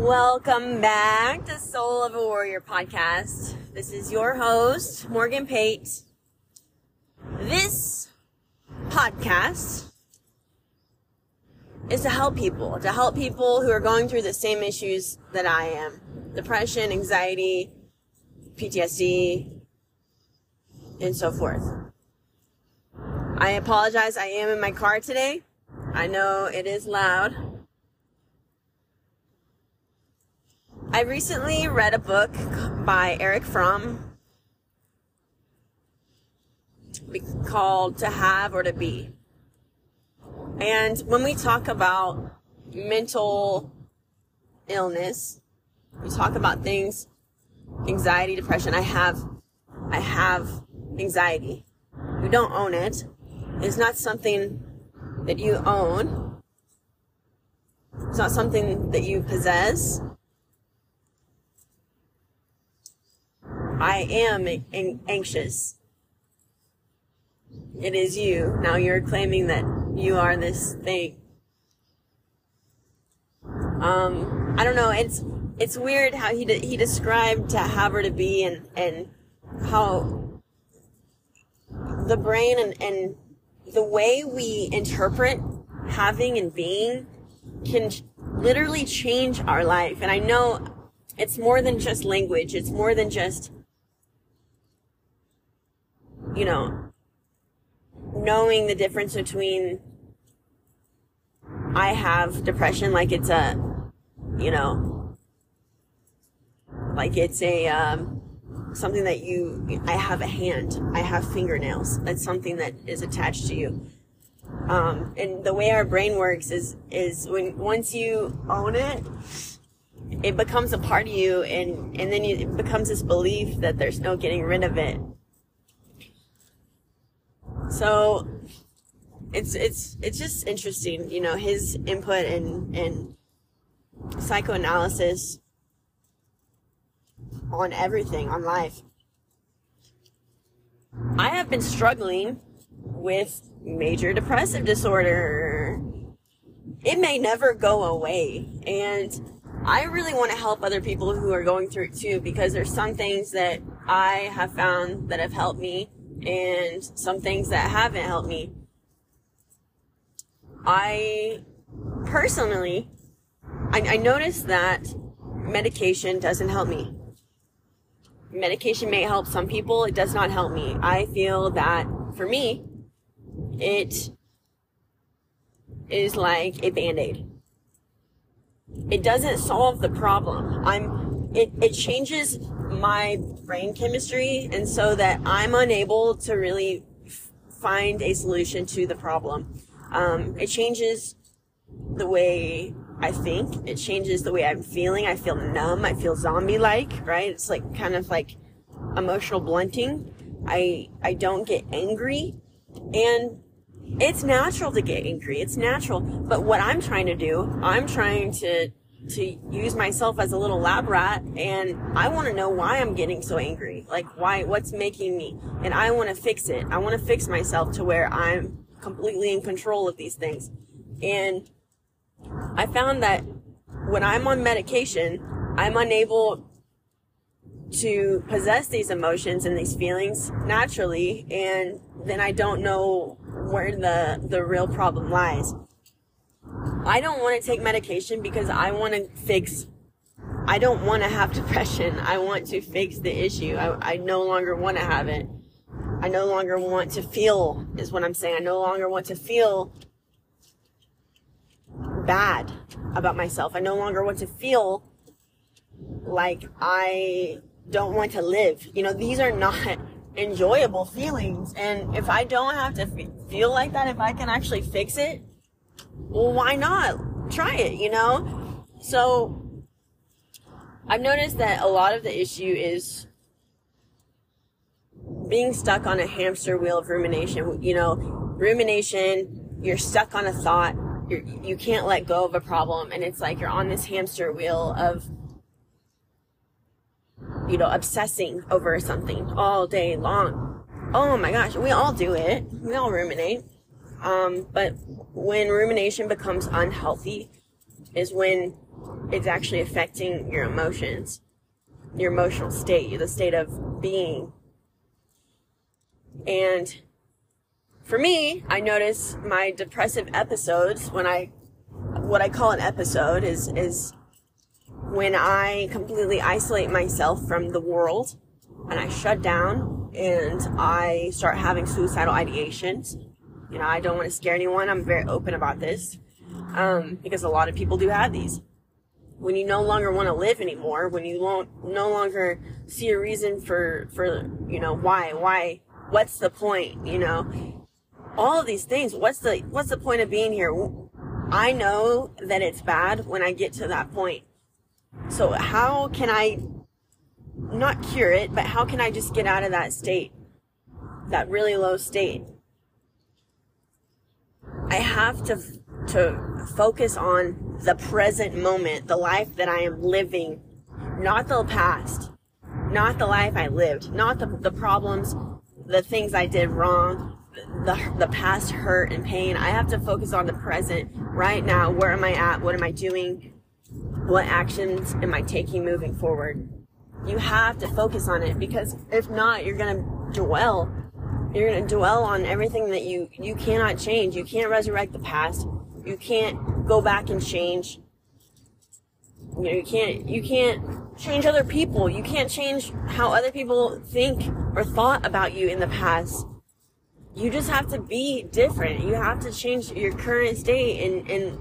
Welcome back to Soul of a Warrior podcast. This is your host, Morgan Pate. This podcast is to help people, to help people who are going through the same issues that I am depression, anxiety, PTSD, and so forth. I apologize, I am in my car today. I know it is loud. I recently read a book by Erich Fromm called To Have or To Be. And when we talk about mental illness, we talk about things, anxiety, depression. I have, I have anxiety. You don't own it. It's not something that you own. It's not something that you possess. I am anxious. It is you. Now you're claiming that you are this thing. Um, I don't know. It's it's weird how he de- he described to have her to be and and how the brain and and the way we interpret having and being can literally change our life. And I know it's more than just language. It's more than just you know knowing the difference between I have depression like it's a, you know, like it's a, um, something that you, I have a hand, I have fingernails. That's something that is attached to you. Um, and the way our brain works is, is when, once you own it, it becomes a part of you and, and then you, it becomes this belief that there's no getting rid of it. So it's it's it's just interesting, you know, his input and and psychoanalysis on everything on life. I have been struggling with major depressive disorder. It may never go away and I really want to help other people who are going through it too because there's some things that I have found that have helped me and some things that haven't helped me. I personally, I, I noticed that medication doesn't help me. Medication may help some people, it does not help me. I feel that for me, it is like a band-aid. It doesn't solve the problem. I'm, it, it changes my brain chemistry and so that I'm unable to really f- find a solution to the problem. Um, it changes the way I think. It changes the way I'm feeling. I feel numb. I feel zombie-like, right? It's like kind of like emotional blunting. I, I don't get angry and it's natural to get angry. It's natural. But what I'm trying to do, I'm trying to, to use myself as a little lab rat and I want to know why I'm getting so angry. Like why, what's making me, and I want to fix it. I want to fix myself to where I'm completely in control of these things. And I found that when I'm on medication, I'm unable to possess these emotions and these feelings naturally and then I don't know where the the real problem lies. I don't want to take medication because I want to fix I don't want to have depression. I want to fix the issue. I, I no longer want to have it. I no longer want to feel, is what I'm saying. I no longer want to feel bad about myself. I no longer want to feel like I don't want to live. You know, these are not enjoyable feelings. And if I don't have to feel like that, if I can actually fix it, well, why not try it, you know? So I've noticed that a lot of the issue is being stuck on a hamster wheel of rumination. You know, rumination, you're stuck on a thought. You're, you can't let go of a problem. And it's like you're on this hamster wheel of, you know, obsessing over something all day long. Oh my gosh, we all do it. We all ruminate. Um, but when rumination becomes unhealthy is when it's actually affecting your emotions, your emotional state, the state of being. And for me, I notice my depressive episodes when I, what I call an episode is, is when I completely isolate myself from the world and I shut down and I start having suicidal ideations. You know, I don't want to scare anyone. I'm very open about this um, because a lot of people do have these. When you no longer want to live anymore, when you won't no longer see a reason for for you know why why what's the point you know all of these things what's the what's the point of being here I know that it's bad when I get to that point so how can I not cure it, but how can I just get out of that state? That really low state. I have to to focus on the present moment, the life that I am living, not the past, not the life I lived, not the, the problems, the things I did wrong, the, the past hurt and pain. I have to focus on the present right now. Where am I at? What am I doing? What actions am I taking moving forward? You have to focus on it because if not, you're going to dwell. You're going to dwell on everything that you, you cannot change. You can't resurrect the past. You can't go back and change. You know, you can't, you can't change other people. You can't change how other people think or thought about you in the past. You just have to be different. You have to change your current state and, and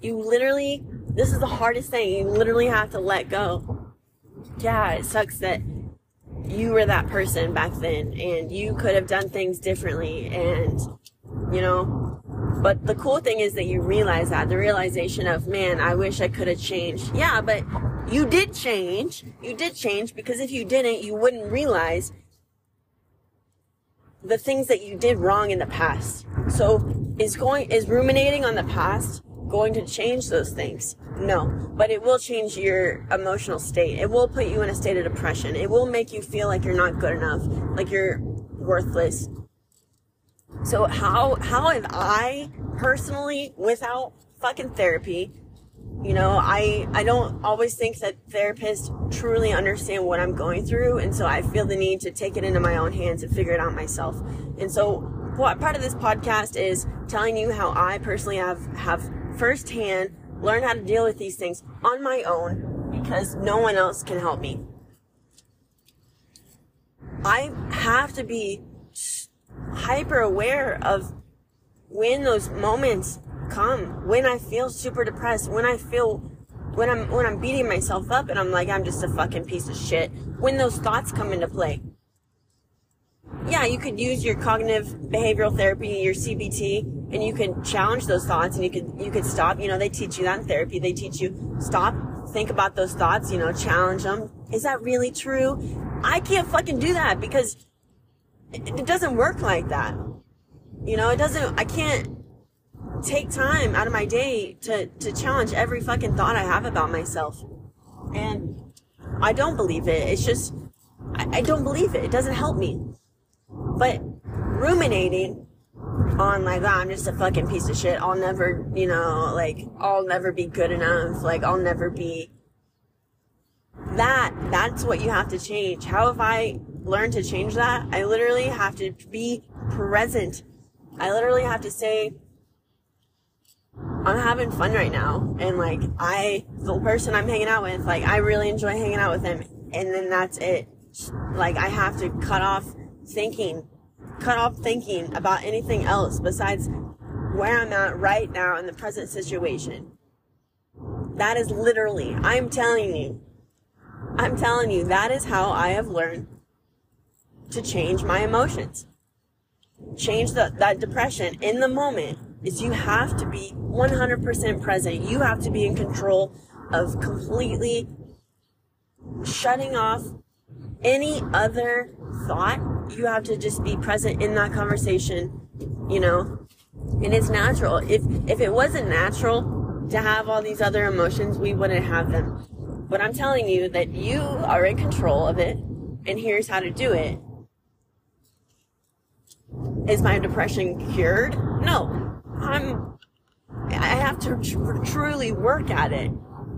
you literally this is the hardest thing. You literally have to let go. Yeah, it sucks that you were that person back then and you could have done things differently and, you know, but the cool thing is that you realize that the realization of, man, I wish I could have changed. Yeah, but you did change. You did change because if you didn't, you wouldn't realize the things that you did wrong in the past. So is going, is ruminating on the past going to change those things? No, but it will change your emotional state. It will put you in a state of depression. It will make you feel like you're not good enough, like you're worthless. So how how have I personally without fucking therapy, you know, I I don't always think that therapists truly understand what I'm going through and so I feel the need to take it into my own hands and figure it out myself. And so what part of this podcast is telling you how I personally have have firsthand learn how to deal with these things on my own because no one else can help me. I have to be hyper aware of when those moments come, when I feel super depressed, when I feel when I'm when I'm beating myself up and I'm like I'm just a fucking piece of shit, when those thoughts come into play. Yeah, you could use your cognitive behavioral therapy, your CBT, and you can challenge those thoughts and you could you could stop you know they teach you that in therapy. They teach you stop think about those thoughts you know challenge them. Is that really true? I can't fucking do that because it, it doesn't work like that. You know it doesn't i can't take time out of my day to to challenge every fucking thought i have about myself. And i don't believe it. It's just I, I don't believe it. It doesn't help me. But ruminating on like, oh, I'm just a fucking piece of shit. I'll never, you know, like, I'll never be good enough. Like, I'll never be. That, that's what you have to change. How have I learned to change that? I literally have to be present. I literally have to say, I'm having fun right now. And like, I, the person I'm hanging out with, like, I really enjoy hanging out with them. And then that's it. Like, I have to cut off thinking cut off thinking about anything else besides where I'm at right now in the present situation. That is literally, I'm telling you, I'm telling you, that is how I have learned to change my emotions. Change the, that depression in the moment is you have to be 100% present. You have to be in control of completely shutting off any other thought you have to just be present in that conversation, you know? And it's natural. If, if it wasn't natural to have all these other emotions, we wouldn't have them. But I'm telling you that you are in control of it, and here's how to do it. Is my depression cured? No. I'm, I have to tr- truly work at it.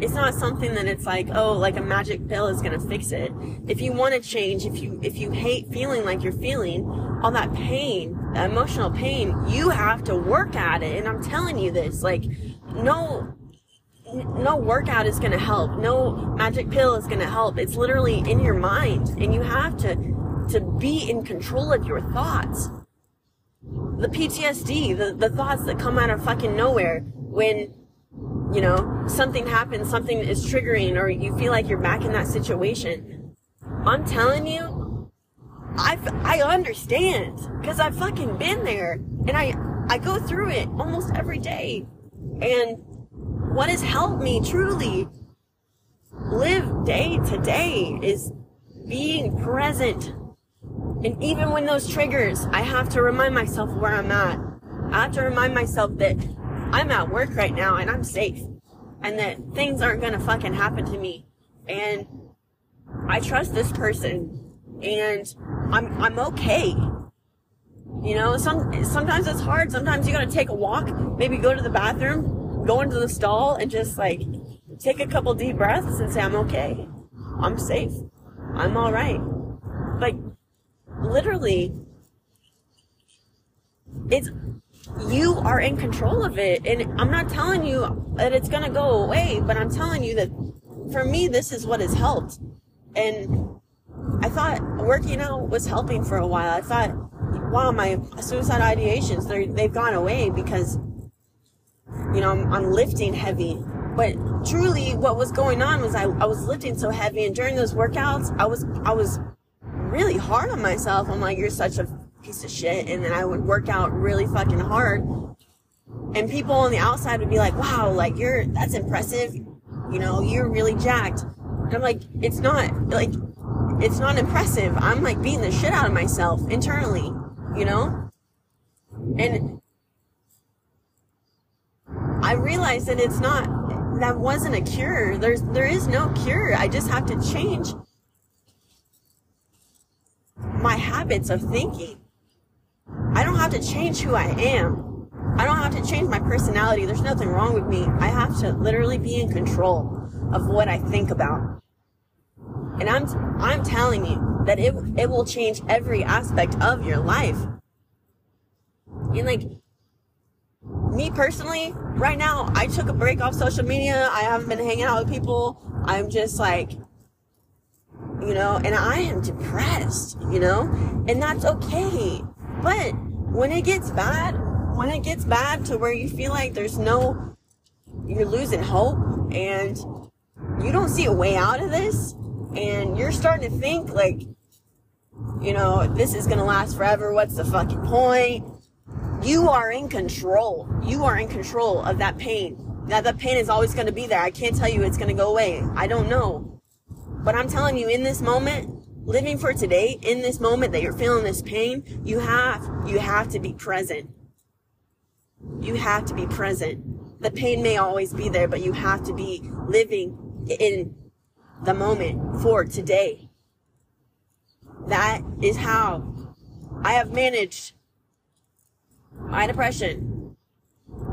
It's not something that it's like, oh, like a magic pill is gonna fix it. If you want to change, if you if you hate feeling like you're feeling, all that pain, that emotional pain, you have to work at it. And I'm telling you this, like, no no workout is gonna help. No magic pill is gonna help. It's literally in your mind, and you have to to be in control of your thoughts. The PTSD, the, the thoughts that come out of fucking nowhere when you know, something happens, something is triggering, or you feel like you're back in that situation. I'm telling you, I I understand because I've fucking been there, and I I go through it almost every day. And what has helped me truly live day to day is being present. And even when those triggers, I have to remind myself where I'm at. I have to remind myself that I'm at work right now and I'm safe and that things aren't gonna fucking happen to me. And I trust this person and I'm, I'm okay. You know, some, sometimes it's hard. Sometimes you gotta take a walk, maybe go to the bathroom, go into the stall and just like take a couple deep breaths and say, I'm okay. I'm safe. I'm alright. Like, literally, it's you are in control of it. And I'm not telling you that it's going to go away, but I'm telling you that for me, this is what has helped. And I thought working out was helping for a while. I thought, wow, my suicide ideations, they've gone away because, you know, I'm, I'm lifting heavy. But truly what was going on was I, I was lifting so heavy and during those workouts, I was, I was really hard on myself. I'm like, you're such a piece of shit and then I would work out really fucking hard. And people on the outside would be like, wow, like you're, that's impressive. You know, you're really jacked. And I'm like, it's not, like, it's not impressive. I'm like beating the shit out of myself internally, you know? And I realized that it's not, that wasn't a cure. There's, there is no cure. I just have to change my habits of thinking. I don't have to change who I am. I don't have to change my personality. There's nothing wrong with me. I have to literally be in control of what I think about. And I'm, I'm telling you that it, it will change every aspect of your life. And like, me personally, right now, I took a break off social media. I haven't been hanging out with people. I'm just like, you know, and I am depressed, you know, and that's okay. But when it gets bad, when it gets bad to where you feel like there's no, you're losing hope and you don't see a way out of this and you're starting to think like, you know, this is to last forever. What's the fucking point? You are in control. You are in control of that pain. Now that pain is always to be there. I can't tell you it's to go away. I don't know. But I'm telling you in this moment, living for today in this moment that you're feeling this pain, you have, you have to be present. You have to be present. The pain may always be there, but you have to be living in the moment for today. That is how I have managed my depression.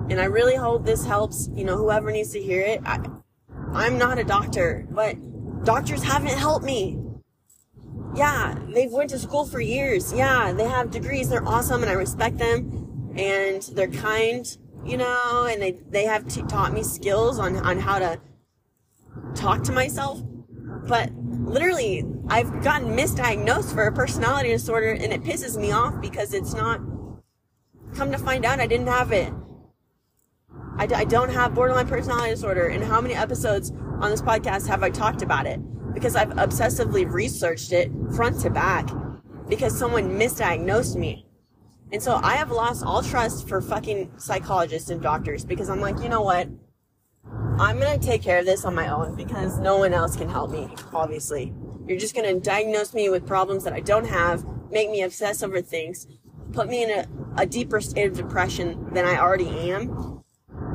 And I really hope this helps, you know, whoever needs to hear it. I, I'm not a doctor, but doctors haven't helped me yeah, they've went to school for years. Yeah, they have degrees. They're awesome and I respect them and they're kind, you know, and they, they have t- taught me skills on, on how to talk to myself. But literally, I've gotten misdiagnosed for a personality disorder and it pisses me off because it's not, come to find out I didn't have it. I d- I don't have borderline personality disorder. And how many episodes on this podcast have I talked about it? Because I've obsessively researched it front to back because someone misdiagnosed me. And so I have lost all trust for fucking psychologists and doctors because I'm like, you know what? I'm gonna take care of this on my own because no one else can help me, obviously. You're just gonna diagnose me with problems that I don't have, make me obsess over things, put me in a, a deeper state of depression than I already am.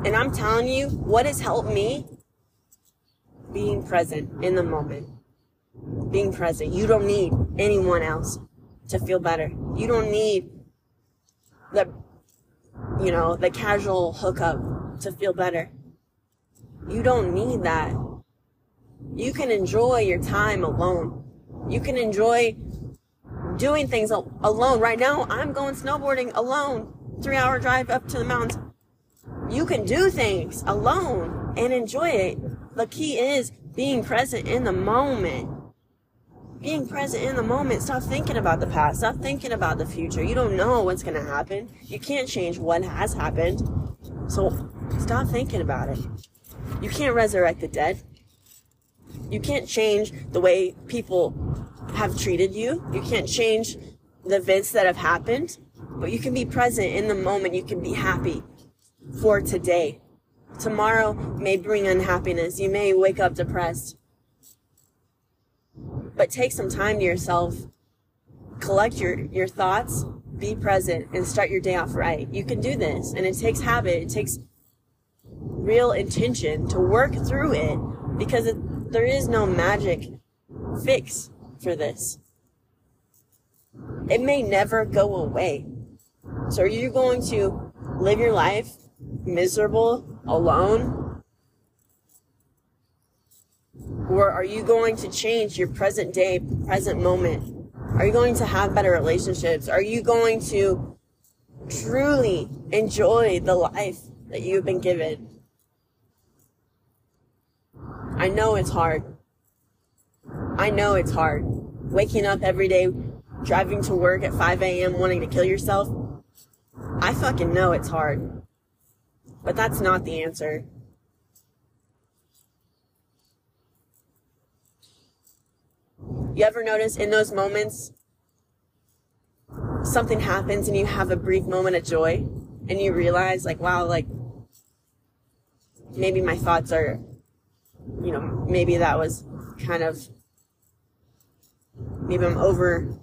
And I'm telling you, what has helped me being present in the moment. Being present. You don't need anyone else to feel better. You don't need the, you know, the casual hookup to feel better. You don't need that. You can enjoy your time alone. You can enjoy doing things alone. Right now, I'm going snowboarding alone. Three hour drive up to the mountains. You can do things alone and enjoy it. The key is being present in the moment. Being present in the moment. Stop thinking about the past. Stop thinking about the future. You don't know what's going to happen. You can't change what has happened. So stop thinking about it. You can't resurrect the dead. You can't change the way people have treated you. You can't change the events that have happened, but you can be present in the moment. You can be happy for today. Tomorrow may bring unhappiness. You may wake up depressed. But take some time to yourself. Collect your, your thoughts. Be present and start your day off right. You can do this. And it takes habit. It takes real intention to work through it because it, there is no magic fix for this. It may never go away. So are you going to live your life miserable, alone? Or are you going to change your present day, present moment? Are you going to have better relationships? Are you going to truly enjoy the life that you've been given? I know it's hard. I know it's hard. Waking up every day, driving to work at 5 a.m., wanting to kill yourself. I fucking know it's hard. But that's not the answer. You ever notice in those moments, something happens and you have a brief moment of joy and you realize, like, wow, like, maybe my thoughts are you know, maybe that was kind of, maybe I'm over,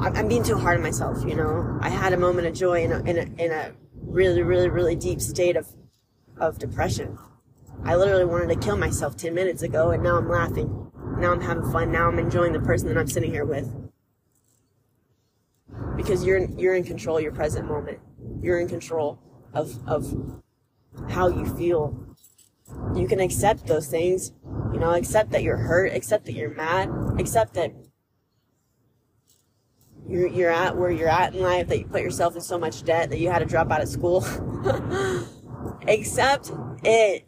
I'm being too hard on myself, you know. I had a moment of joy in a, in a, in a really, really, really deep state of, of depression. I literally wanted to kill myself 10 minutes ago and now I'm laughing. Now I'm having fun. Now I'm enjoying the person that I'm sitting here with. Because you're, you're in control of your present moment. You're in control of, of how you feel you can accept those things. You know, accept that you're hurt, accept that you're mad, accept that you're, you're at where you're at in life, that you put yourself in so much debt that you had to drop out of school. accept it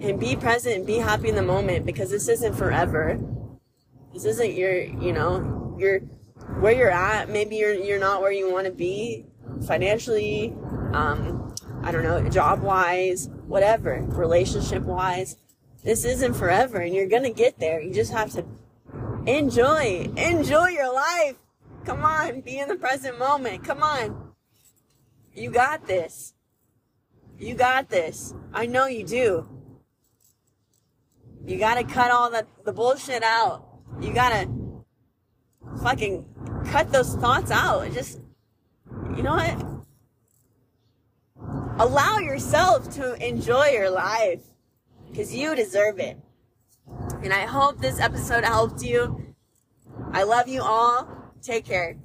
and be present and be happy in the moment because this isn't forever. This isn't your, you know, you're where you're at. Maybe you're, you're not where you want to be financially, um, I don't know, job wise, whatever, relationship wise. This isn't forever and you're to get there. You just have to enjoy, enjoy your life. Come on, be in the present moment. Come on. You got this. You got this. I know you do. You gotta cut all the, the bullshit out. You gotta fucking cut those thoughts out. Just, you know what? Allow yourself to enjoy your life because you deserve it. And I hope this episode helped you. I love you all. Take care.